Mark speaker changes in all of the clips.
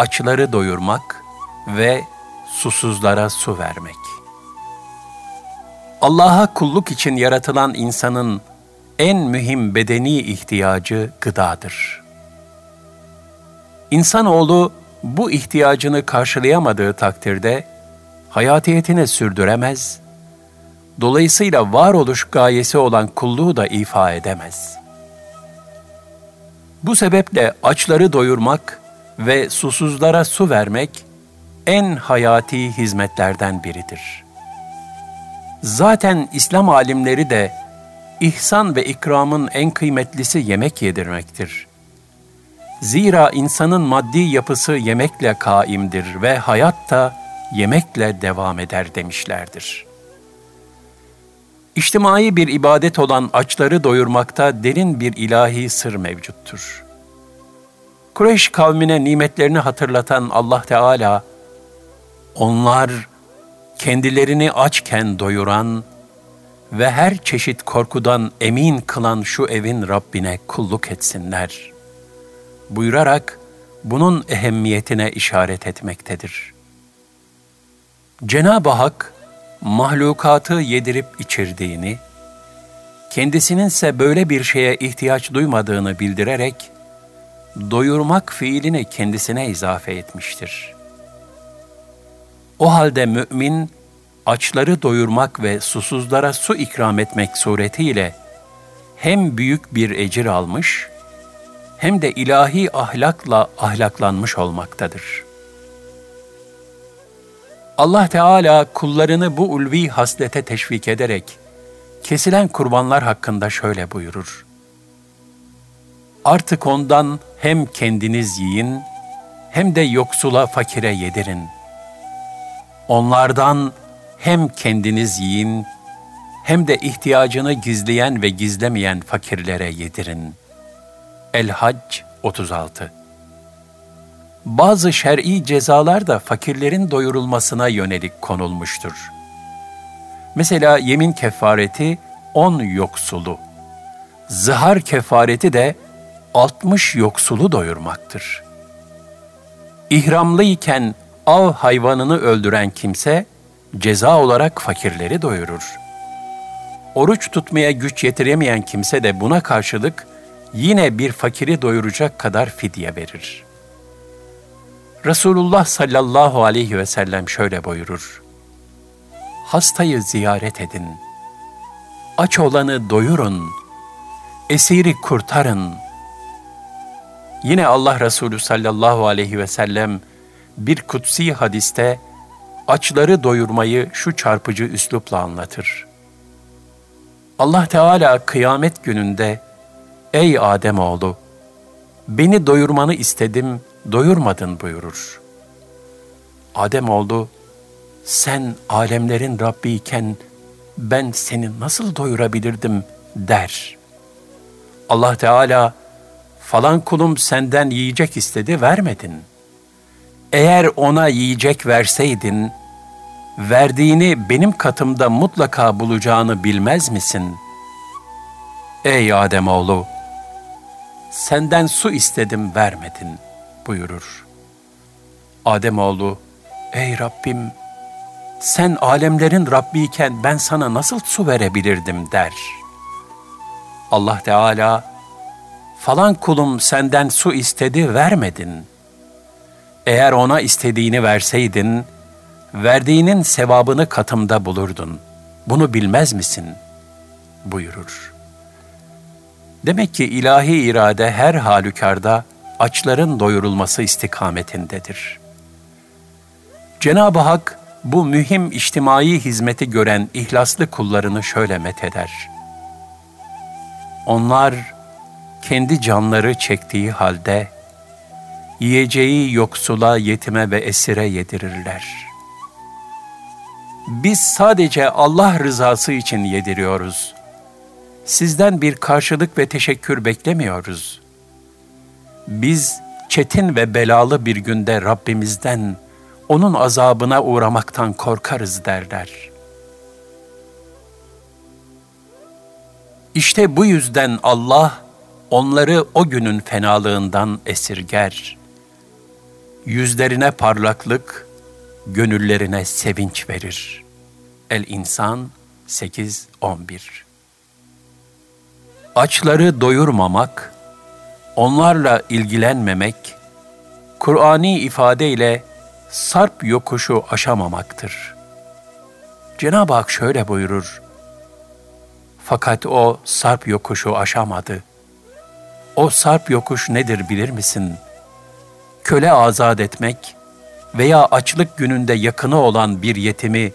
Speaker 1: açları doyurmak ve susuzlara su vermek. Allah'a kulluk için yaratılan insanın en mühim bedeni ihtiyacı gıdadır. İnsanoğlu bu ihtiyacını karşılayamadığı takdirde hayatiyetini sürdüremez, dolayısıyla varoluş gayesi olan kulluğu da ifa edemez. Bu sebeple açları doyurmak ve susuzlara su vermek en hayati hizmetlerden biridir. Zaten İslam alimleri de ihsan ve ikramın en kıymetlisi yemek yedirmektir. Zira insanın maddi yapısı yemekle kaimdir ve hayat da yemekle devam eder demişlerdir. İçtimai bir ibadet olan açları doyurmakta derin bir ilahi sır mevcuttur. Kureyş kavmine nimetlerini hatırlatan Allah Teala, onlar kendilerini açken doyuran ve her çeşit korkudan emin kılan şu evin Rabbine kulluk etsinler. Buyurarak bunun ehemmiyetine işaret etmektedir. Cenab-ı Hak, mahlukatı yedirip içirdiğini, kendisinin ise böyle bir şeye ihtiyaç duymadığını bildirerek, doyurmak fiilini kendisine izafe etmiştir. O halde mümin, açları doyurmak ve susuzlara su ikram etmek suretiyle hem büyük bir ecir almış, hem de ilahi ahlakla ahlaklanmış olmaktadır. Allah Teala kullarını bu ulvi haslete teşvik ederek kesilen kurbanlar hakkında şöyle buyurur. Artık ondan hem kendiniz yiyin hem de yoksula fakire yedirin. Onlardan hem kendiniz yiyin hem de ihtiyacını gizleyen ve gizlemeyen fakirlere yedirin. El-Hac 36 Bazı şer'i cezalar da fakirlerin doyurulmasına yönelik konulmuştur. Mesela yemin kefareti on yoksulu, zihar kefareti de 60 yoksulu doyurmaktır. İhramlıyken av hayvanını öldüren kimse ceza olarak fakirleri doyurur. Oruç tutmaya güç yetiremeyen kimse de buna karşılık yine bir fakiri doyuracak kadar fidye verir. Resulullah sallallahu aleyhi ve sellem şöyle buyurur. Hastayı ziyaret edin. Aç olanı doyurun. Esiri kurtarın. Yine Allah Resulü sallallahu aleyhi ve sellem bir kutsi hadiste açları doyurmayı şu çarpıcı üslupla anlatır. Allah Teala kıyamet gününde Ey Adem oğlu, beni doyurmanı istedim, doyurmadın buyurur. Adem oğlu, sen alemlerin Rabbi iken ben seni nasıl doyurabilirdim der. Allah Teala, falan kulum senden yiyecek istedi, vermedin. Eğer ona yiyecek verseydin, verdiğini benim katımda mutlaka bulacağını bilmez misin? Ey Ademoğlu! Senden su istedim vermedin buyurur. Ademoğlu, ey Rabbim! Sen alemlerin Rabbiyken ben sana nasıl su verebilirdim der. Allah Teala, falan kulum senden su istedi vermedin. Eğer ona istediğini verseydin, verdiğinin sevabını katımda bulurdun. Bunu bilmez misin? buyurur. Demek ki ilahi irade her halükarda açların doyurulması istikametindedir. Cenab-ı Hak bu mühim içtimai hizmeti gören ihlaslı kullarını şöyle metheder. Onlar kendi canları çektiği halde yiyeceği yoksula, yetime ve esire yedirirler.'' Biz sadece Allah rızası için yediriyoruz. Sizden bir karşılık ve teşekkür beklemiyoruz. Biz çetin ve belalı bir günde Rabbimizden, onun azabına uğramaktan korkarız derler. İşte bu yüzden Allah onları o günün fenalığından esirger. yüzlerine parlaklık, gönüllerine sevinç verir. El-İnsan 8-11 Açları doyurmamak, onlarla ilgilenmemek, Kur'ani ifadeyle sarp yokuşu aşamamaktır. Cenab-ı Hak şöyle buyurur, fakat o sarp yokuşu aşamadı. O sarp yokuş nedir bilir misin? Köle azat etmek veya açlık gününde yakını olan bir yetimi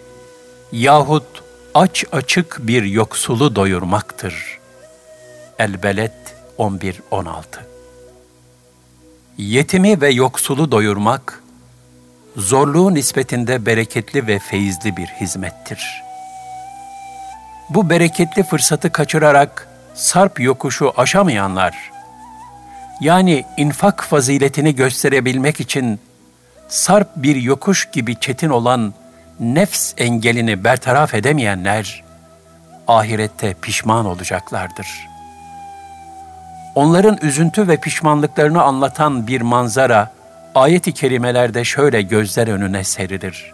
Speaker 1: yahut aç açık bir yoksulu doyurmaktır. El-Beled 11-16 Yetimi ve yoksulu doyurmak, zorluğu nispetinde bereketli ve feyizli bir hizmettir. Bu bereketli fırsatı kaçırarak sarp yokuşu aşamayanlar, yani infak faziletini gösterebilmek için sarp bir yokuş gibi çetin olan nefs engelini bertaraf edemeyenler, ahirette pişman olacaklardır.'' Onların üzüntü ve pişmanlıklarını anlatan bir manzara ayet-i kerimelerde şöyle gözler önüne serilir.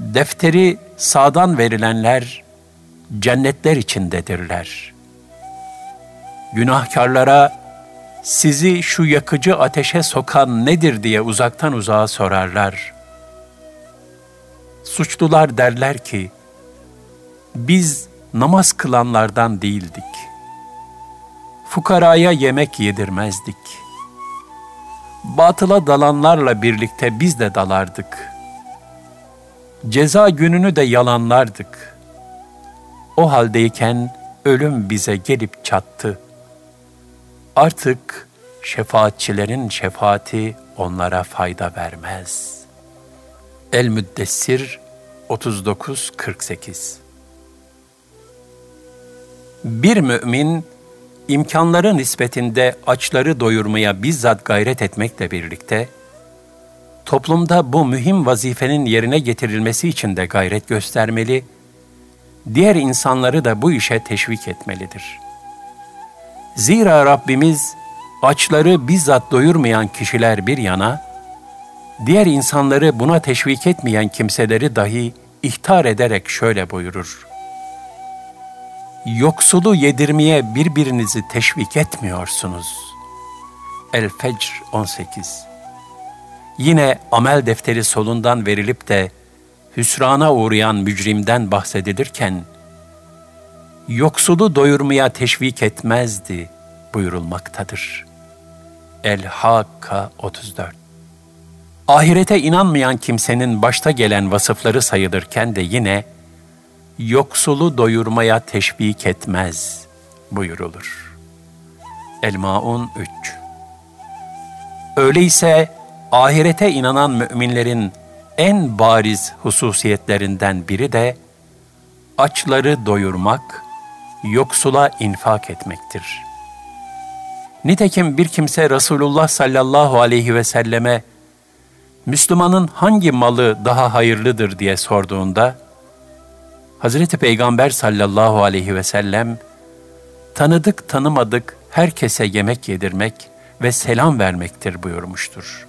Speaker 1: Defteri sağdan verilenler cennetler içindedirler. Günahkarlara sizi şu yakıcı ateşe sokan nedir diye uzaktan uzağa sorarlar. Suçlular derler ki, biz namaz kılanlardan değildik fukaraya yemek yedirmezdik. Batıla dalanlarla birlikte biz de dalardık. Ceza gününü de yalanlardık. O haldeyken ölüm bize gelip çattı. Artık şefaatçilerin şefaati onlara fayda vermez. El-Müddessir 39-48 Bir mümin, imkanları nispetinde açları doyurmaya bizzat gayret etmekle birlikte, toplumda bu mühim vazifenin yerine getirilmesi için de gayret göstermeli, diğer insanları da bu işe teşvik etmelidir. Zira Rabbimiz açları bizzat doyurmayan kişiler bir yana, diğer insanları buna teşvik etmeyen kimseleri dahi ihtar ederek şöyle buyurur yoksulu yedirmeye birbirinizi teşvik etmiyorsunuz. El-Fecr 18 Yine amel defteri solundan verilip de hüsrana uğrayan mücrimden bahsedilirken, yoksulu doyurmaya teşvik etmezdi buyurulmaktadır. El-Hakka 34 Ahirete inanmayan kimsenin başta gelen vasıfları sayılırken de yine, yoksulu doyurmaya teşvik etmez buyurulur. El-Maun 3 Öyleyse ahirete inanan müminlerin en bariz hususiyetlerinden biri de açları doyurmak, yoksula infak etmektir. Nitekim bir kimse Resulullah sallallahu aleyhi ve selleme Müslümanın hangi malı daha hayırlıdır diye sorduğunda, Hazreti Peygamber sallallahu aleyhi ve sellem tanıdık tanımadık herkese yemek yedirmek ve selam vermektir buyurmuştur.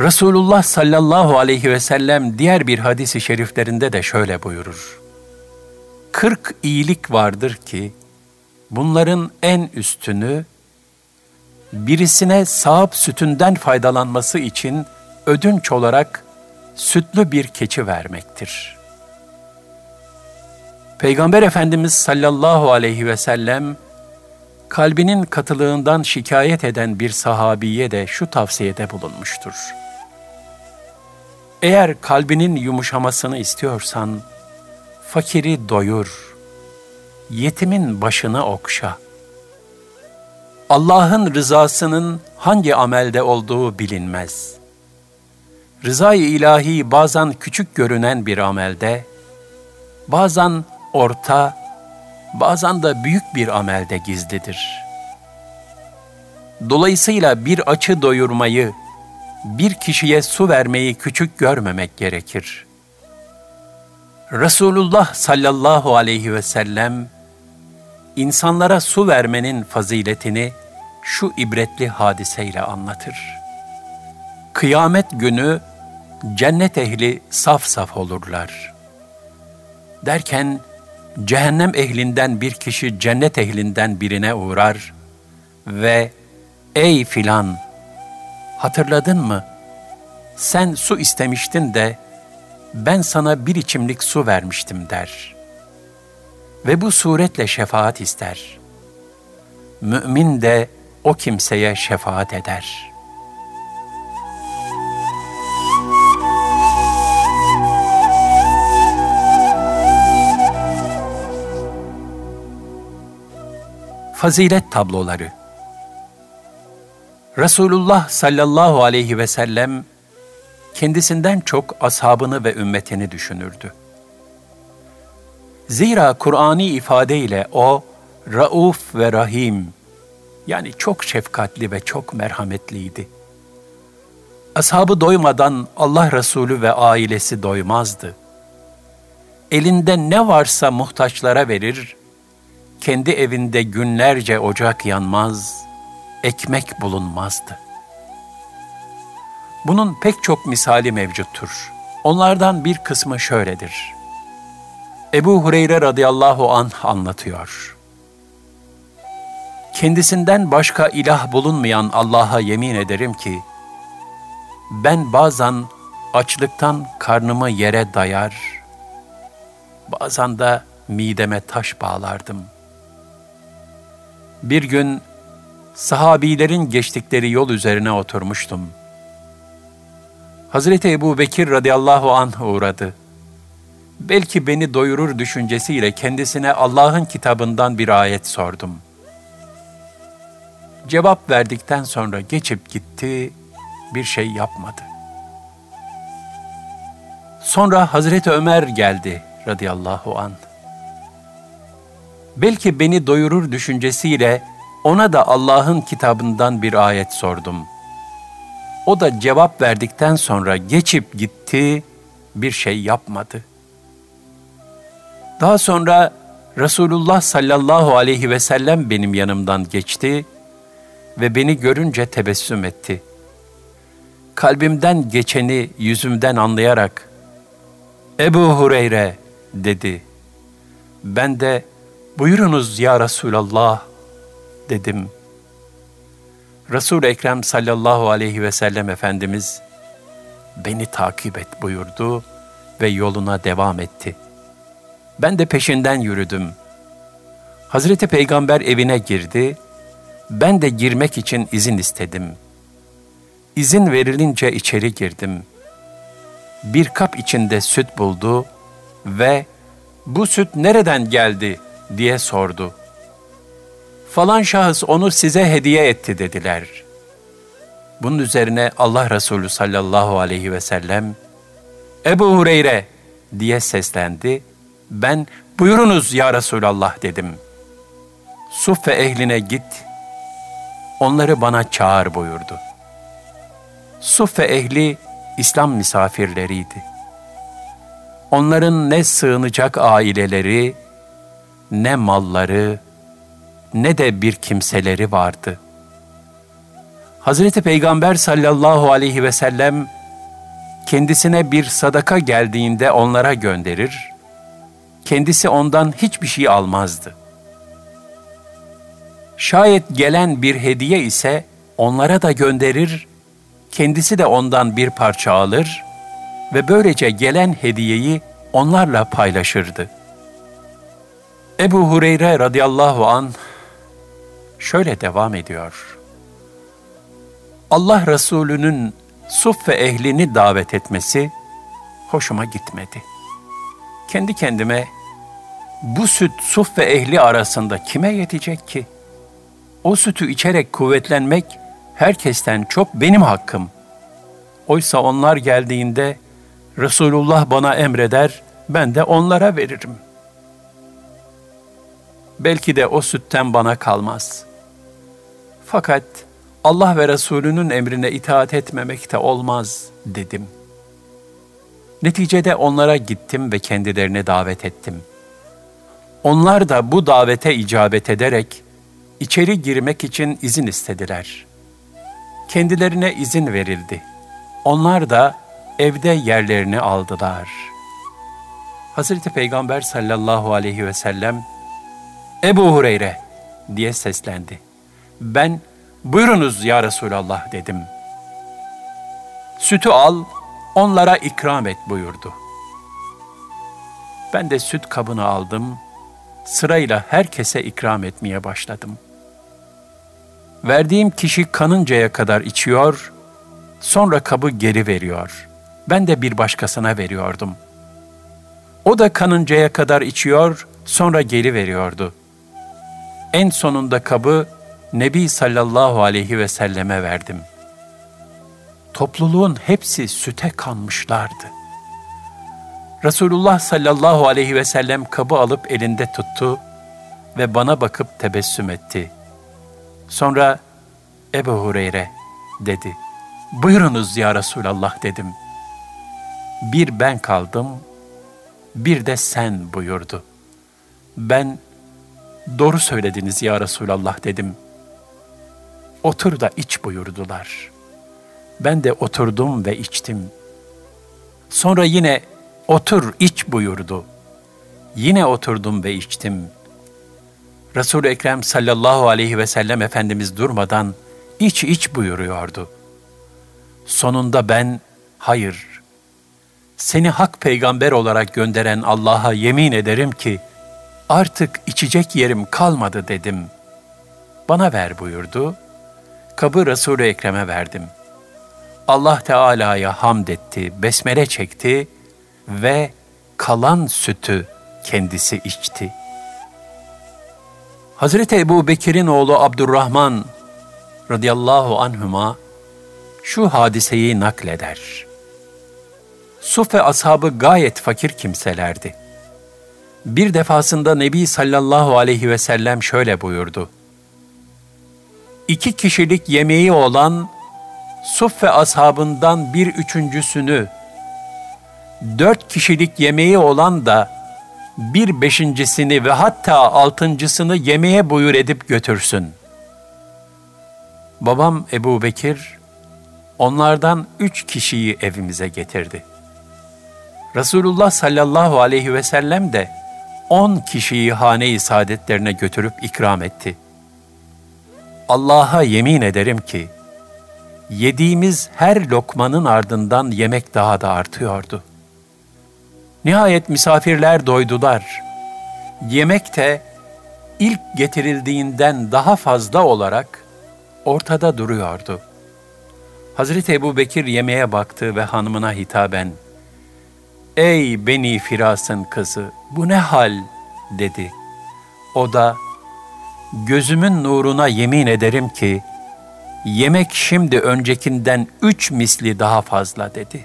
Speaker 1: Resulullah sallallahu aleyhi ve sellem diğer bir hadisi şeriflerinde de şöyle buyurur. Kırk iyilik vardır ki bunların en üstünü birisine sahip sütünden faydalanması için ödünç olarak sütlü bir keçi vermektir.'' Peygamber Efendimiz sallallahu aleyhi ve sellem kalbinin katılığından şikayet eden bir sahabiye de şu tavsiyede bulunmuştur. Eğer kalbinin yumuşamasını istiyorsan fakiri doyur, yetimin başını okşa. Allah'ın rızasının hangi amelde olduğu bilinmez. Rızayı ilahi bazen küçük görünen bir amelde, bazen orta, bazen de büyük bir amelde gizlidir. Dolayısıyla bir açı doyurmayı, bir kişiye su vermeyi küçük görmemek gerekir. Resulullah sallallahu aleyhi ve sellem, insanlara su vermenin faziletini şu ibretli hadiseyle anlatır. Kıyamet günü cennet ehli saf saf olurlar. Derken cehennem ehlinden bir kişi cennet ehlinden birine uğrar ve ''Ey filan, hatırladın mı? Sen su istemiştin de ben sana bir içimlik su vermiştim.'' der. Ve bu suretle şefaat ister. Mümin de o kimseye şefaat eder.'' Fazilet tabloları Resulullah sallallahu aleyhi ve sellem kendisinden çok ashabını ve ümmetini düşünürdü. Zira Kur'ani ifadeyle o Rauf ve Rahim yani çok şefkatli ve çok merhametliydi. Ashabı doymadan Allah Resulü ve ailesi doymazdı. Elinde ne varsa muhtaçlara verir, kendi evinde günlerce ocak yanmaz, ekmek bulunmazdı. Bunun pek çok misali mevcuttur. Onlardan bir kısmı şöyledir. Ebu Hureyre radıyallahu anh anlatıyor. Kendisinden başka ilah bulunmayan Allah'a yemin ederim ki, ben bazen açlıktan karnımı yere dayar, bazen de mideme taş bağlardım. Bir gün sahabilerin geçtikleri yol üzerine oturmuştum. Hazreti Ebu Bekir radıyallahu anh uğradı. Belki beni doyurur düşüncesiyle kendisine Allah'ın kitabından bir ayet sordum. Cevap verdikten sonra geçip gitti, bir şey yapmadı. Sonra Hazreti Ömer geldi radıyallahu anh. Belki beni doyurur düşüncesiyle ona da Allah'ın kitabından bir ayet sordum. O da cevap verdikten sonra geçip gitti, bir şey yapmadı. Daha sonra Resulullah sallallahu aleyhi ve sellem benim yanımdan geçti ve beni görünce tebessüm etti. Kalbimden geçeni yüzümden anlayarak, Ebu Hureyre dedi. Ben de, buyurunuz ya Resulallah dedim. Resul Ekrem sallallahu aleyhi ve sellem Efendimiz beni takip et buyurdu ve yoluna devam etti. Ben de peşinden yürüdüm. Hazreti Peygamber evine girdi. Ben de girmek için izin istedim. İzin verilince içeri girdim. Bir kap içinde süt buldu ve bu süt nereden geldi diye sordu falan şahıs onu size hediye etti dediler. Bunun üzerine Allah Resulü sallallahu aleyhi ve sellem Ebu Hureyre diye seslendi. Ben buyurunuz ya Resulallah dedim. Suffe ehline git, onları bana çağır buyurdu. Suffe ehli İslam misafirleriydi. Onların ne sığınacak aileleri, ne malları, ne de bir kimseleri vardı. Hazreti Peygamber sallallahu aleyhi ve sellem kendisine bir sadaka geldiğinde onlara gönderir, kendisi ondan hiçbir şey almazdı. Şayet gelen bir hediye ise onlara da gönderir, kendisi de ondan bir parça alır ve böylece gelen hediyeyi onlarla paylaşırdı. Ebu Hureyre radıyallahu an şöyle devam ediyor. Allah Resulü'nün Suffe ehlini davet etmesi hoşuma gitmedi. Kendi kendime bu süt Suffe ehli arasında kime yetecek ki? O sütü içerek kuvvetlenmek herkesten çok benim hakkım. Oysa onlar geldiğinde Resulullah bana emreder, ben de onlara veririm. Belki de o sütten bana kalmaz. Fakat Allah ve Resulünün emrine itaat etmemek de olmaz dedim. Neticede onlara gittim ve kendilerine davet ettim. Onlar da bu davete icabet ederek içeri girmek için izin istediler. Kendilerine izin verildi. onlar da evde yerlerini aldılar. Hazreti Peygamber sallallahu aleyhi ve sellem Ebu Hureyre diye seslendi. Ben buyurunuz ya Resulallah dedim. Sütü al, onlara ikram et buyurdu. Ben de süt kabını aldım, sırayla herkese ikram etmeye başladım. Verdiğim kişi kanıncaya kadar içiyor, sonra kabı geri veriyor. Ben de bir başkasına veriyordum. O da kanıncaya kadar içiyor, sonra geri veriyordu. En sonunda kabı Nebi sallallahu aleyhi ve selleme verdim. Topluluğun hepsi süte kanmışlardı. Resulullah sallallahu aleyhi ve sellem kabı alıp elinde tuttu ve bana bakıp tebessüm etti. Sonra Ebu Hureyre dedi. Buyurunuz ya Resulallah dedim. Bir ben kaldım, bir de sen buyurdu. Ben doğru söylediniz ya Resulallah dedim. Otur da iç buyurdular. Ben de oturdum ve içtim. Sonra yine otur iç buyurdu. Yine oturdum ve içtim. Resul-i Ekrem sallallahu aleyhi ve sellem Efendimiz durmadan iç iç buyuruyordu. Sonunda ben hayır, seni hak peygamber olarak gönderen Allah'a yemin ederim ki artık içecek yerim kalmadı dedim. Bana ver buyurdu. Kabı Resul-i Ekrem'e verdim. Allah Teala'ya hamd etti, besmele çekti ve kalan sütü kendisi içti. Hazreti Ebu Bekir'in oğlu Abdurrahman radıyallahu anhüma şu hadiseyi nakleder. Sufe ashabı gayet fakir kimselerdi. Bir defasında Nebi sallallahu aleyhi ve sellem şöyle buyurdu. İki kişilik yemeği olan Suffe ashabından bir üçüncüsünü, dört kişilik yemeği olan da bir beşincisini ve hatta altıncısını yemeğe buyur edip götürsün. Babam Ebu Bekir, onlardan üç kişiyi evimize getirdi. Resulullah sallallahu aleyhi ve sellem de on kişiyi hane-i saadetlerine götürüp ikram etti. Allah'a yemin ederim ki, yediğimiz her lokmanın ardından yemek daha da artıyordu. Nihayet misafirler doydular. Yemek de ilk getirildiğinden daha fazla olarak ortada duruyordu. Hazreti Ebu Bekir yemeğe baktı ve hanımına hitaben, ''Ey Beni Firas'ın kızı, bu ne hal?'' dedi. O da, ''Gözümün nuruna yemin ederim ki, yemek şimdi öncekinden üç misli daha fazla.'' dedi.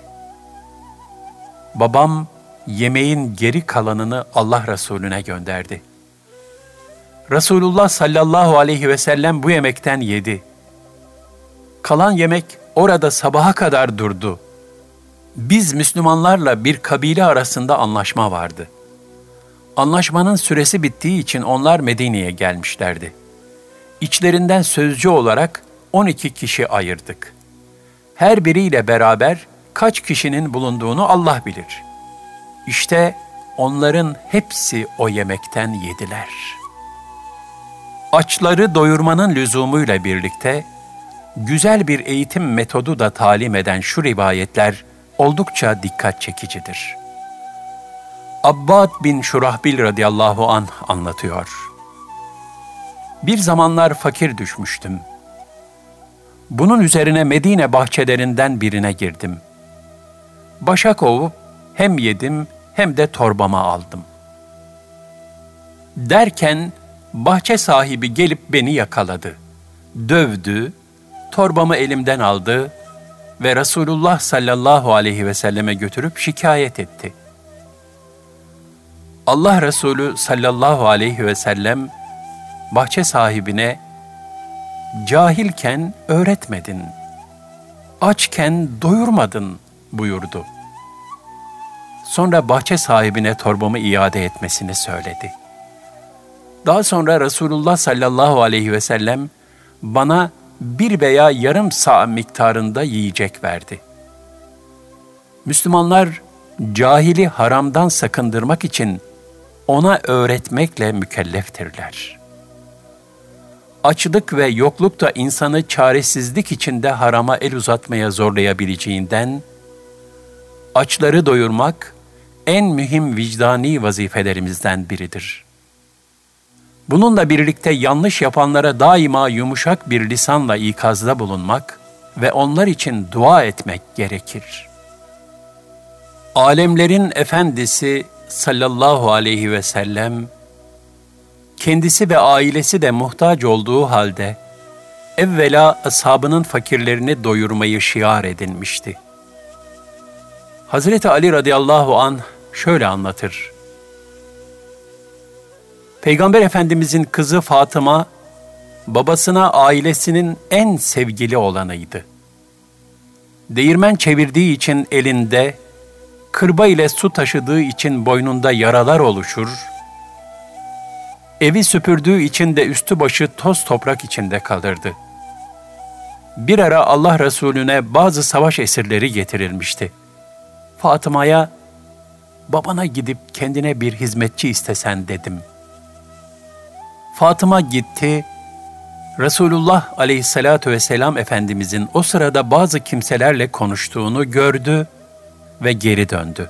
Speaker 1: Babam, yemeğin geri kalanını Allah Resulüne gönderdi. Resulullah sallallahu aleyhi ve sellem bu yemekten yedi. Kalan yemek orada sabaha kadar durdu. Biz Müslümanlarla bir kabile arasında anlaşma vardı. Anlaşmanın süresi bittiği için onlar Medine'ye gelmişlerdi. İçlerinden sözcü olarak 12 kişi ayırdık. Her biriyle beraber kaç kişinin bulunduğunu Allah bilir.'' İşte onların hepsi o yemekten yediler. Açları doyurmanın lüzumuyla birlikte güzel bir eğitim metodu da talim eden şu rivayetler oldukça dikkat çekicidir. Abbad bin Şurahbil radıyallahu an anlatıyor. Bir zamanlar fakir düşmüştüm. Bunun üzerine Medine bahçelerinden birine girdim. Başa kovup hem yedim hem de torbama aldım. Derken bahçe sahibi gelip beni yakaladı. Dövdü, torbamı elimden aldı ve Resulullah sallallahu aleyhi ve selleme götürüp şikayet etti. Allah Resulü sallallahu aleyhi ve sellem bahçe sahibine cahilken öğretmedin, açken doyurmadın buyurdu. Sonra bahçe sahibine torbamı iade etmesini söyledi. Daha sonra Resulullah sallallahu aleyhi ve sellem bana bir veya yarım sağ miktarında yiyecek verdi. Müslümanlar cahili haramdan sakındırmak için ona öğretmekle mükelleftirler. Açlık ve yokluk da insanı çaresizlik içinde harama el uzatmaya zorlayabileceğinden, açları doyurmak en mühim vicdani vazifelerimizden biridir. Bununla birlikte yanlış yapanlara daima yumuşak bir lisanla ikazda bulunmak ve onlar için dua etmek gerekir. Alemlerin efendisi sallallahu aleyhi ve sellem kendisi ve ailesi de muhtaç olduğu halde evvela ashabının fakirlerini doyurmayı şiar edinmişti. Hazreti Ali radıyallahu an şöyle anlatır. Peygamber Efendimizin kızı Fatıma, babasına ailesinin en sevgili olanıydı. Değirmen çevirdiği için elinde, kırba ile su taşıdığı için boynunda yaralar oluşur, evi süpürdüğü için de üstü başı toz toprak içinde kalırdı. Bir ara Allah Resulüne bazı savaş esirleri getirilmişti. Fatıma'ya, babana gidip kendine bir hizmetçi istesen dedim. Fatıma gitti, Resulullah aleyhissalatu vesselam Efendimizin o sırada bazı kimselerle konuştuğunu gördü ve geri döndü.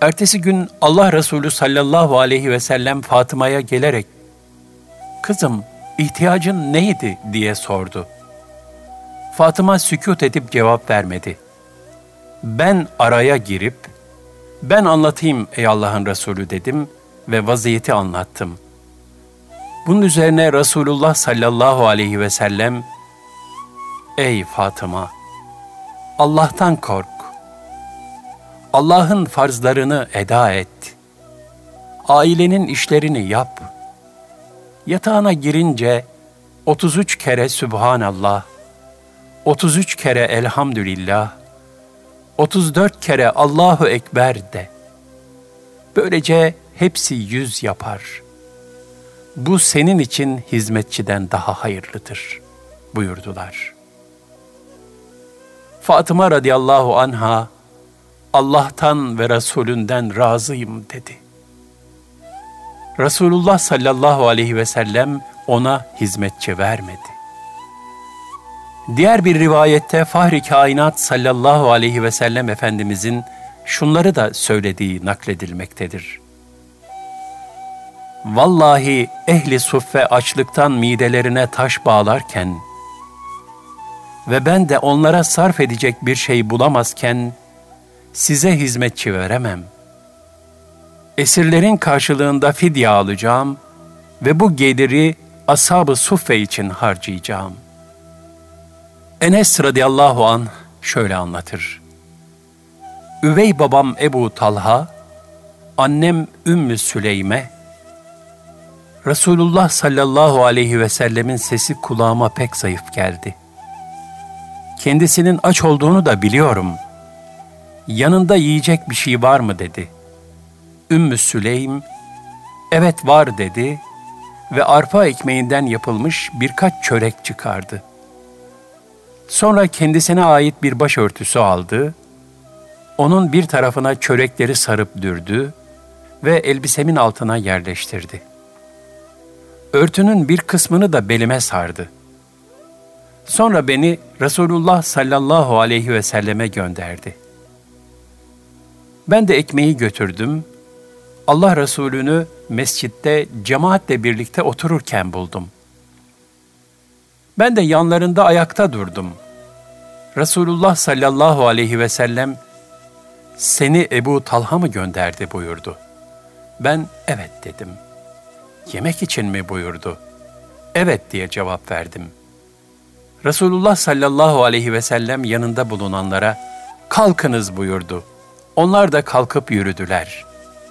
Speaker 1: Ertesi gün Allah Resulü sallallahu aleyhi ve sellem Fatıma'ya gelerek, ''Kızım, ihtiyacın neydi?'' diye sordu. Fatıma sükut edip cevap vermedi. Ben araya girip, ''Ben anlatayım ey Allah'ın Resulü'' dedim ve vaziyeti anlattım. Bunun üzerine Resulullah sallallahu aleyhi ve sellem, ''Ey Fatıma, Allah'tan kork, Allah'ın farzlarını eda et. Ailenin işlerini yap. Yatağına girince 33 kere Sübhanallah, 33 kere Elhamdülillah, 34 kere Allahu Ekber de. Böylece hepsi yüz yapar. Bu senin için hizmetçiden daha hayırlıdır buyurdular. Fatıma radıyallahu anha Allah'tan ve Resulünden razıyım dedi. Resulullah sallallahu aleyhi ve sellem ona hizmetçi vermedi. Diğer bir rivayette Fahri Kainat sallallahu aleyhi ve sellem Efendimizin şunları da söylediği nakledilmektedir. Vallahi ehli suffe açlıktan midelerine taş bağlarken ve ben de onlara sarf edecek bir şey bulamazken size hizmetçi veremem. Esirlerin karşılığında fidye alacağım ve bu geliri ashab-ı suffe için harcayacağım. Enes radıyallahu an şöyle anlatır. Üvey babam Ebu Talha, annem Ümmü Süleyme, Resulullah sallallahu aleyhi ve sellemin sesi kulağıma pek zayıf geldi. Kendisinin aç olduğunu da biliyorum.'' Yanında yiyecek bir şey var mı dedi. Ümmü Süleym, evet var dedi ve arpa ekmeğinden yapılmış birkaç çörek çıkardı. Sonra kendisine ait bir başörtüsü aldı, onun bir tarafına çörekleri sarıp dürdü ve elbisemin altına yerleştirdi. Örtünün bir kısmını da belime sardı. Sonra beni Resulullah sallallahu aleyhi ve selleme gönderdi.'' Ben de ekmeği götürdüm. Allah Resulü'nü mescitte cemaatle birlikte otururken buldum. Ben de yanlarında ayakta durdum. Resulullah sallallahu aleyhi ve sellem seni Ebu Talha mı gönderdi buyurdu. Ben evet dedim. Yemek için mi buyurdu? Evet diye cevap verdim. Resulullah sallallahu aleyhi ve sellem yanında bulunanlara kalkınız buyurdu.'' Onlar da kalkıp yürüdüler.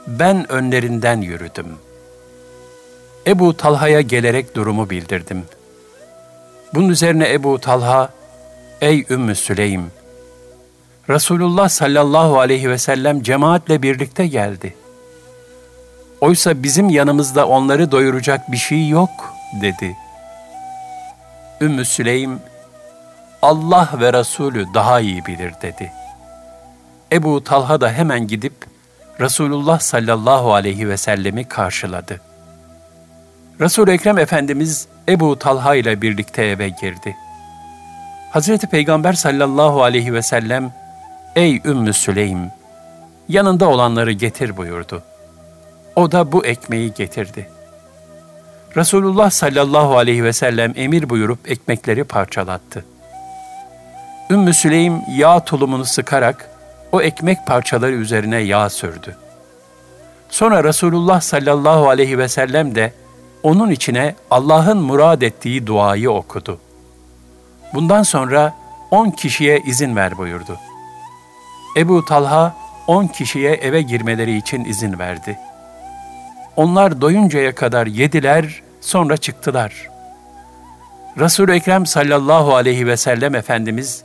Speaker 1: Ben önlerinden yürüdüm. Ebu Talha'ya gelerek durumu bildirdim. Bunun üzerine Ebu Talha, Ey Ümmü Süleym! Resulullah sallallahu aleyhi ve sellem cemaatle birlikte geldi. Oysa bizim yanımızda onları doyuracak bir şey yok, dedi. Ümmü Süleym, Allah ve Resulü daha iyi bilir, dedi.'' Ebu Talha da hemen gidip Resulullah sallallahu aleyhi ve sellemi karşıladı. Resul-i Ekrem Efendimiz Ebu Talha ile birlikte eve girdi. Hazreti Peygamber sallallahu aleyhi ve sellem, Ey Ümmü Süleym, yanında olanları getir buyurdu. O da bu ekmeği getirdi. Resulullah sallallahu aleyhi ve sellem emir buyurup ekmekleri parçalattı. Ümmü Süleym yağ tulumunu sıkarak o ekmek parçaları üzerine yağ sürdü. Sonra Resulullah sallallahu aleyhi ve sellem de onun içine Allah'ın murad ettiği duayı okudu. Bundan sonra on kişiye izin ver buyurdu. Ebu Talha on kişiye eve girmeleri için izin verdi. Onlar doyuncaya kadar yediler, sonra çıktılar. Resul-i Ekrem sallallahu aleyhi ve sellem Efendimiz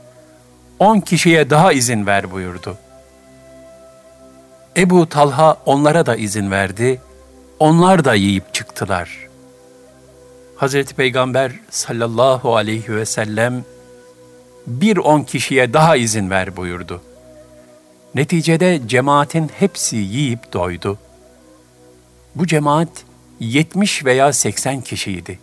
Speaker 1: on kişiye daha izin ver buyurdu. Ebu Talha onlara da izin verdi, onlar da yiyip çıktılar. Hazreti Peygamber sallallahu aleyhi ve sellem bir on kişiye daha izin ver buyurdu. Neticede cemaatin hepsi yiyip doydu. Bu cemaat 70 veya 80 kişiydi.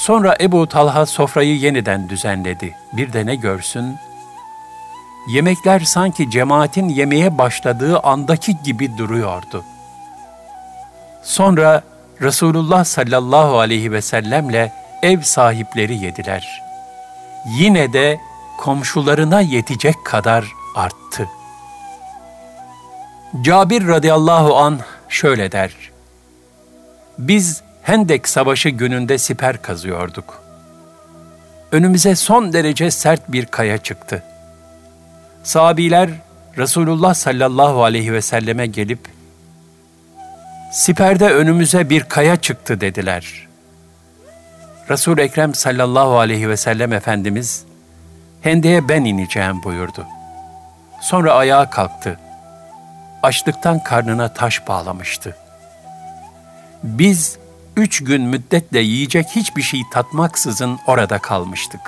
Speaker 1: Sonra Ebu Talha sofrayı yeniden düzenledi. Bir de ne görsün? Yemekler sanki cemaatin yemeye başladığı andaki gibi duruyordu. Sonra Resulullah sallallahu aleyhi ve sellemle ev sahipleri yediler. Yine de komşularına yetecek kadar arttı. Cabir radıyallahu an şöyle der. Biz Hendek Savaşı gününde siper kazıyorduk. Önümüze son derece sert bir kaya çıktı. Sahabiler Resulullah sallallahu aleyhi ve selleme gelip Siperde önümüze bir kaya çıktı dediler. resul Ekrem sallallahu aleyhi ve sellem Efendimiz, hendeye ben ineceğim buyurdu. Sonra ayağa kalktı. Açlıktan karnına taş bağlamıştı. Biz üç gün müddetle yiyecek hiçbir şey tatmaksızın orada kalmıştık.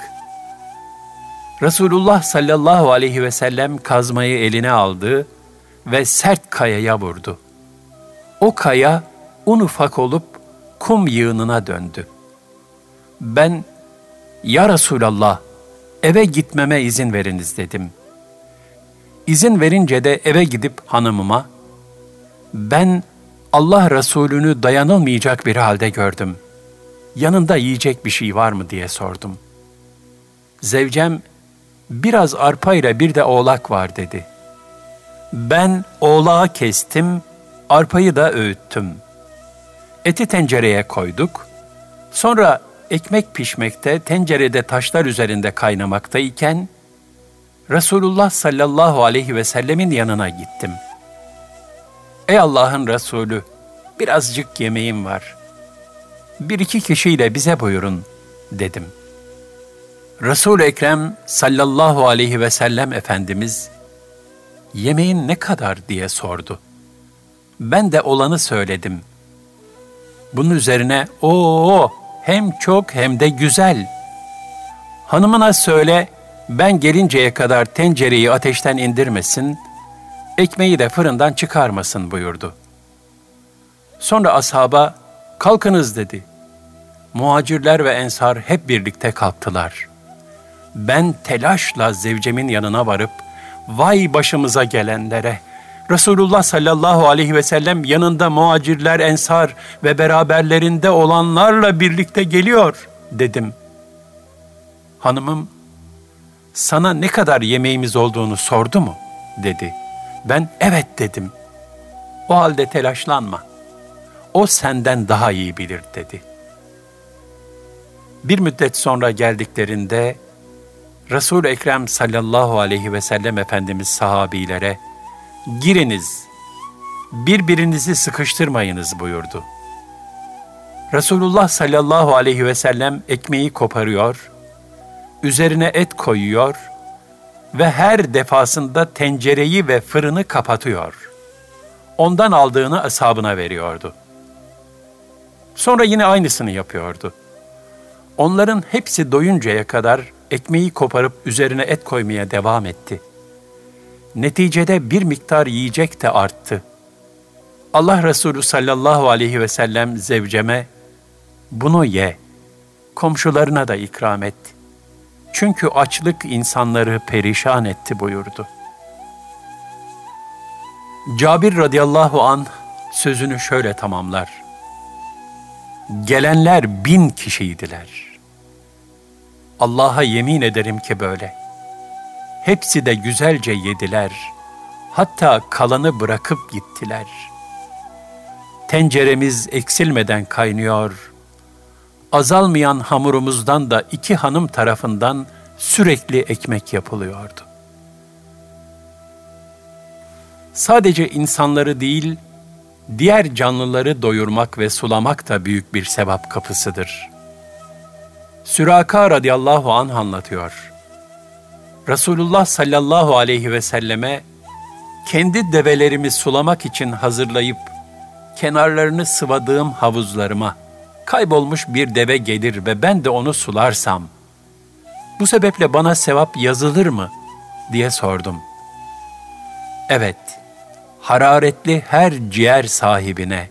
Speaker 1: Resulullah sallallahu aleyhi ve sellem kazmayı eline aldı ve sert kayaya vurdu. O kaya un ufak olup kum yığınına döndü. Ben, Ya Resulallah, eve gitmeme izin veriniz dedim. İzin verince de eve gidip hanımıma, ben Allah Resulü'nü dayanılmayacak bir halde gördüm. Yanında yiyecek bir şey var mı diye sordum. Zevcem, biraz arpa ile bir de oğlak var dedi. Ben oğlağı kestim, arpayı da öğüttüm. Eti tencereye koyduk. Sonra ekmek pişmekte, tencerede taşlar üzerinde kaynamaktayken, Resulullah sallallahu aleyhi ve sellemin yanına gittim. Ey Allah'ın Resulü, birazcık yemeğim var. Bir iki kişiyle bize buyurun, dedim. resul Ekrem sallallahu aleyhi ve sellem Efendimiz, yemeğin ne kadar diye sordu.'' Ben de olanı söyledim. Bunun üzerine o hem çok hem de güzel. Hanımına söyle ben gelinceye kadar tencereyi ateşten indirmesin, ekmeği de fırından çıkarmasın buyurdu. Sonra ashaba kalkınız dedi. Muhacirler ve ensar hep birlikte kalktılar. Ben telaşla zevcemin yanına varıp vay başımıza gelenlere.'' Resulullah sallallahu aleyhi ve sellem yanında muacirler, ensar ve beraberlerinde olanlarla birlikte geliyor dedim. Hanımım, sana ne kadar yemeğimiz olduğunu sordu mu? dedi. Ben evet dedim. O halde telaşlanma. O senden daha iyi bilir dedi. Bir müddet sonra geldiklerinde Resul Ekrem sallallahu aleyhi ve sellem Efendimiz sahabilere giriniz, birbirinizi sıkıştırmayınız buyurdu. Resulullah sallallahu aleyhi ve sellem ekmeği koparıyor, üzerine et koyuyor ve her defasında tencereyi ve fırını kapatıyor. Ondan aldığını ashabına veriyordu. Sonra yine aynısını yapıyordu. Onların hepsi doyuncaya kadar ekmeği koparıp üzerine et koymaya devam etti.'' Neticede bir miktar yiyecek de arttı. Allah Resulü sallallahu aleyhi ve sellem zevceme, bunu ye, komşularına da ikram et. Çünkü açlık insanları perişan etti buyurdu. Cabir radıyallahu an sözünü şöyle tamamlar. Gelenler bin kişiydiler. Allah'a yemin ederim ki böyle. Hepsi de güzelce yediler. Hatta kalanı bırakıp gittiler. Tenceremiz eksilmeden kaynıyor. Azalmayan hamurumuzdan da iki hanım tarafından sürekli ekmek yapılıyordu. Sadece insanları değil, diğer canlıları doyurmak ve sulamak da büyük bir sevap kapısıdır. Süraka radıyallahu anh anlatıyor. Resulullah sallallahu aleyhi ve selleme kendi develerimi sulamak için hazırlayıp kenarlarını sıvadığım havuzlarıma kaybolmuş bir deve gelir ve ben de onu sularsam bu sebeple bana sevap yazılır mı diye sordum. Evet, hararetli her ciğer sahibine,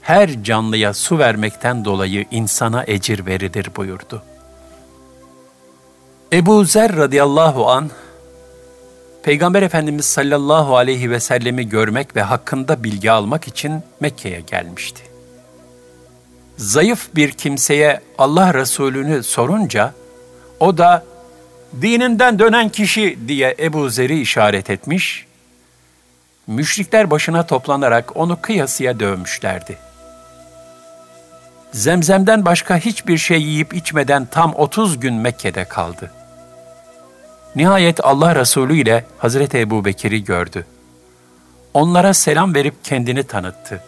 Speaker 1: her canlıya su vermekten dolayı insana ecir verilir buyurdu. Ebu Zer radıyallahu an Peygamber Efendimiz sallallahu aleyhi ve sellemi görmek ve hakkında bilgi almak için Mekke'ye gelmişti. Zayıf bir kimseye Allah Resulü'nü sorunca o da dininden dönen kişi diye Ebu Zer'i işaret etmiş müşrikler başına toplanarak onu kıyasıya dövmüşlerdi. Zemzemden başka hiçbir şey yiyip içmeden tam 30 gün Mekke'de kaldı. Nihayet Allah Resulü ile Hazreti Ebu Bekir'i gördü. Onlara selam verip kendini tanıttı.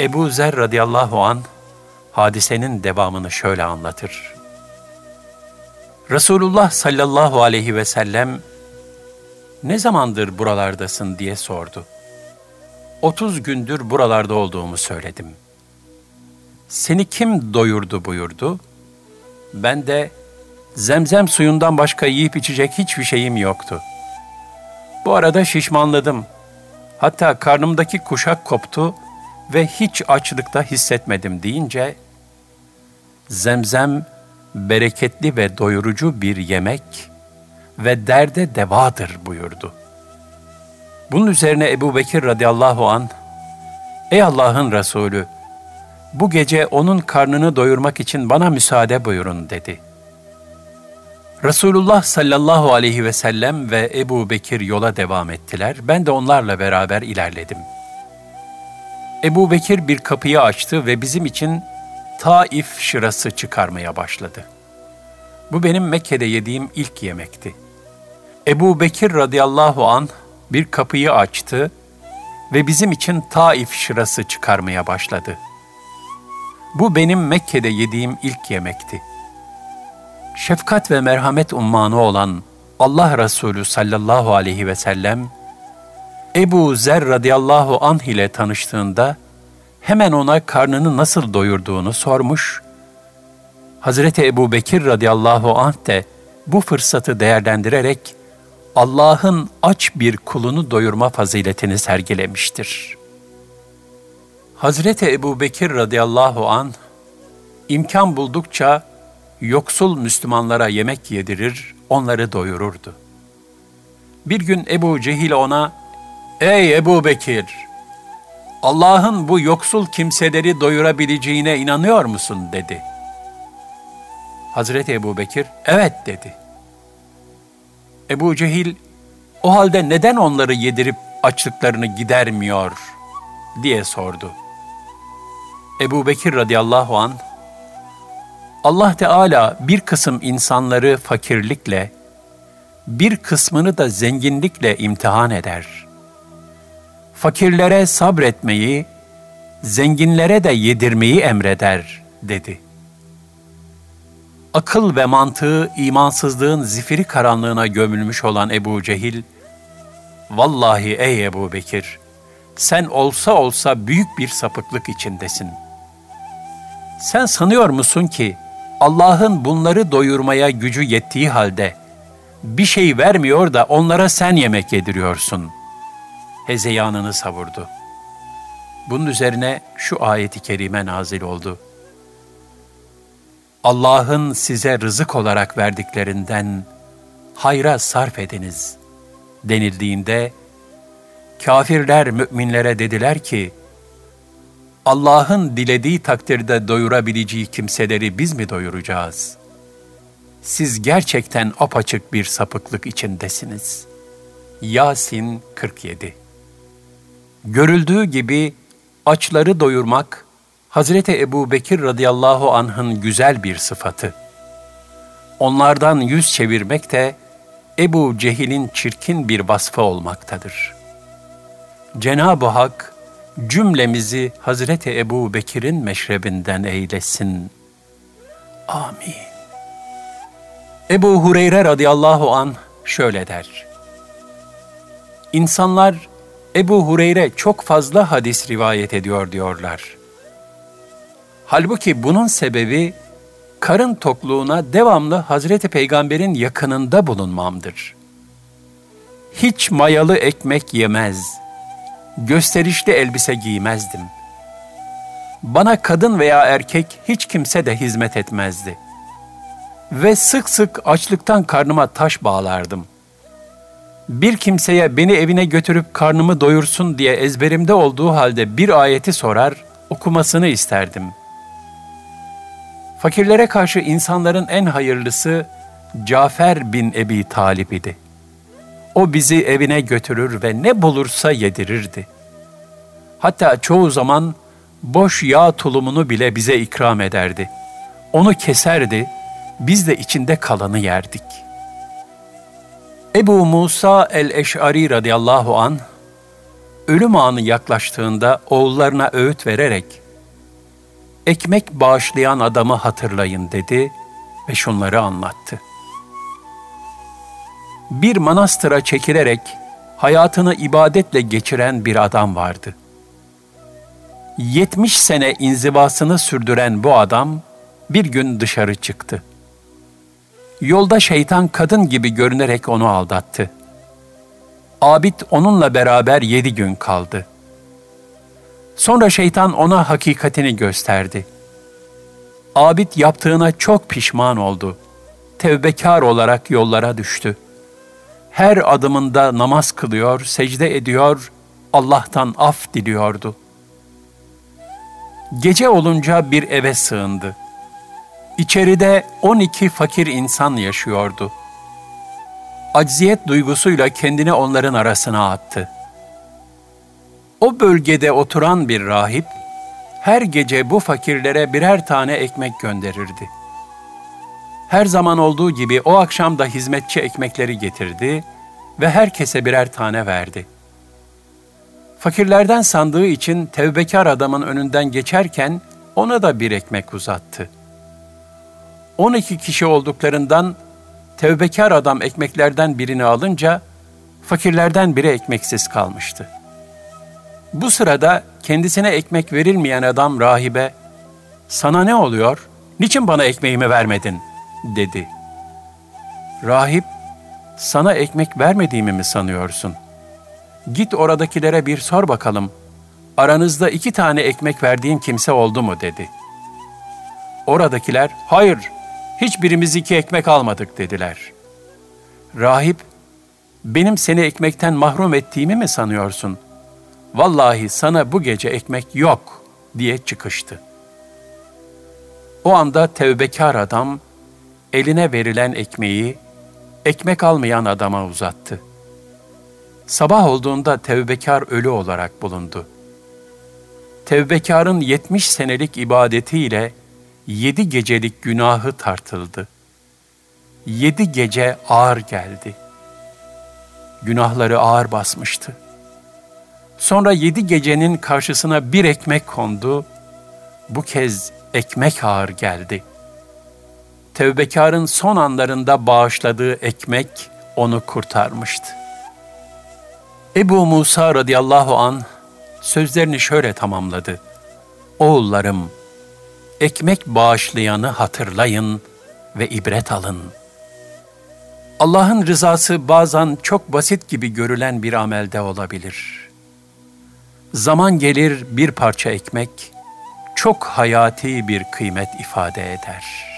Speaker 1: Ebu Zer radıyallahu an hadisenin devamını şöyle anlatır. Resulullah sallallahu aleyhi ve sellem ne zamandır buralardasın diye sordu. Otuz gündür buralarda olduğumu söyledim. Seni kim doyurdu buyurdu. Ben de zemzem suyundan başka yiyip içecek hiçbir şeyim yoktu. Bu arada şişmanladım. Hatta karnımdaki kuşak koptu ve hiç açlıkta hissetmedim deyince, zemzem bereketli ve doyurucu bir yemek ve derde devadır buyurdu. Bunun üzerine Ebu Bekir radıyallahu an, Ey Allah'ın Resulü, bu gece onun karnını doyurmak için bana müsaade buyurun dedi. Resulullah sallallahu aleyhi ve sellem ve Ebu Bekir yola devam ettiler. Ben de onlarla beraber ilerledim. Ebu Bekir bir kapıyı açtı ve bizim için Taif şırası çıkarmaya başladı. Bu benim Mekke'de yediğim ilk yemekti. Ebu Bekir radıyallahu an bir kapıyı açtı ve bizim için Taif şırası çıkarmaya başladı. Bu benim Mekke'de yediğim ilk yemekti. Şefkat ve merhamet ummanı olan Allah Resulü sallallahu aleyhi ve sellem, Ebu Zer radıyallahu anh ile tanıştığında hemen ona karnını nasıl doyurduğunu sormuş. Hazreti Ebu Bekir radıyallahu anh de bu fırsatı değerlendirerek Allah'ın aç bir kulunu doyurma faziletini sergilemiştir. Hazreti Ebu Bekir radıyallahu an imkan buldukça yoksul Müslümanlara yemek yedirir, onları doyururdu. Bir gün Ebu Cehil ona, ''Ey Ebu Bekir, Allah'ın bu yoksul kimseleri doyurabileceğine inanıyor musun?'' dedi. Hazreti Ebu Bekir, ''Evet'' dedi. Ebu Cehil, o halde neden onları yedirip açlıklarını gidermiyor diye sordu. Ebu Bekir radıyallahu an Allah Teala bir kısım insanları fakirlikle, bir kısmını da zenginlikle imtihan eder. Fakirlere sabretmeyi, zenginlere de yedirmeyi emreder, dedi.'' akıl ve mantığı imansızlığın zifiri karanlığına gömülmüş olan Ebu Cehil, Vallahi ey Ebu Bekir, sen olsa olsa büyük bir sapıklık içindesin. Sen sanıyor musun ki Allah'ın bunları doyurmaya gücü yettiği halde bir şey vermiyor da onlara sen yemek yediriyorsun. Hezeyanını savurdu. Bunun üzerine şu ayeti kerime nazil oldu. Allah'ın size rızık olarak verdiklerinden hayra sarf ediniz denildiğinde kafirler müminlere dediler ki Allah'ın dilediği takdirde doyurabileceği kimseleri biz mi doyuracağız? Siz gerçekten apaçık bir sapıklık içindesiniz. Yasin 47 Görüldüğü gibi açları doyurmak, Hazreti Ebu Bekir radıyallahu anh'ın güzel bir sıfatı. Onlardan yüz çevirmek de Ebu Cehil'in çirkin bir vasfı olmaktadır. Cenab-ı Hak cümlemizi Hazreti Ebu Bekir'in meşrebinden eylesin. Amin. Ebu Hureyre radıyallahu an şöyle der. İnsanlar Ebu Hureyre çok fazla hadis rivayet ediyor diyorlar. Halbuki bunun sebebi karın tokluğuna devamlı Hazreti Peygamber'in yakınında bulunmamdır. Hiç mayalı ekmek yemez, gösterişli elbise giymezdim. Bana kadın veya erkek hiç kimse de hizmet etmezdi. Ve sık sık açlıktan karnıma taş bağlardım. Bir kimseye beni evine götürüp karnımı doyursun diye ezberimde olduğu halde bir ayeti sorar, okumasını isterdim.'' Fakirlere karşı insanların en hayırlısı Cafer bin Ebi Talib idi. O bizi evine götürür ve ne bulursa yedirirdi. Hatta çoğu zaman boş yağ tulumunu bile bize ikram ederdi. Onu keserdi, biz de içinde kalanı yerdik. Ebu Musa el-Eş'ari radıyallahu an ölüm anı yaklaştığında oğullarına öğüt vererek ekmek bağışlayan adamı hatırlayın dedi ve şunları anlattı. Bir manastıra çekilerek hayatını ibadetle geçiren bir adam vardı. 70 sene inzivasını sürdüren bu adam bir gün dışarı çıktı. Yolda şeytan kadın gibi görünerek onu aldattı. Abid onunla beraber yedi gün kaldı.'' Sonra şeytan ona hakikatini gösterdi. Abid yaptığına çok pişman oldu. Tevbekar olarak yollara düştü. Her adımında namaz kılıyor, secde ediyor, Allah'tan af diliyordu. Gece olunca bir eve sığındı. İçeride 12 fakir insan yaşıyordu. Acziyet duygusuyla kendini onların arasına attı. O bölgede oturan bir rahip, her gece bu fakirlere birer tane ekmek gönderirdi. Her zaman olduğu gibi o akşam da hizmetçi ekmekleri getirdi ve herkese birer tane verdi. Fakirlerden sandığı için tevbekar adamın önünden geçerken ona da bir ekmek uzattı. 12 kişi olduklarından tevbekar adam ekmeklerden birini alınca fakirlerden biri ekmeksiz kalmıştı. Bu sırada kendisine ekmek verilmeyen adam rahibe, ''Sana ne oluyor? Niçin bana ekmeğimi vermedin?'' dedi. Rahip, ''Sana ekmek vermediğimi mi sanıyorsun? Git oradakilere bir sor bakalım. Aranızda iki tane ekmek verdiğim kimse oldu mu?'' dedi. Oradakiler, ''Hayır, hiçbirimiz iki ekmek almadık.'' dediler. Rahip, ''Benim seni ekmekten mahrum ettiğimi mi sanıyorsun?'' vallahi sana bu gece ekmek yok diye çıkıştı. O anda tevbekar adam eline verilen ekmeği ekmek almayan adama uzattı. Sabah olduğunda tevbekar ölü olarak bulundu. Tevbekarın yetmiş senelik ibadetiyle yedi gecelik günahı tartıldı. Yedi gece ağır geldi. Günahları ağır basmıştı. Sonra yedi gecenin karşısına bir ekmek kondu. Bu kez ekmek ağır geldi. Tevbekarın son anlarında bağışladığı ekmek onu kurtarmıştı. Ebu Musa radıyallahu an sözlerini şöyle tamamladı. Oğullarım, ekmek bağışlayanı hatırlayın ve ibret alın. Allah'ın rızası bazen çok basit gibi görülen bir amelde olabilir. Zaman gelir bir parça ekmek çok hayati bir kıymet ifade eder.''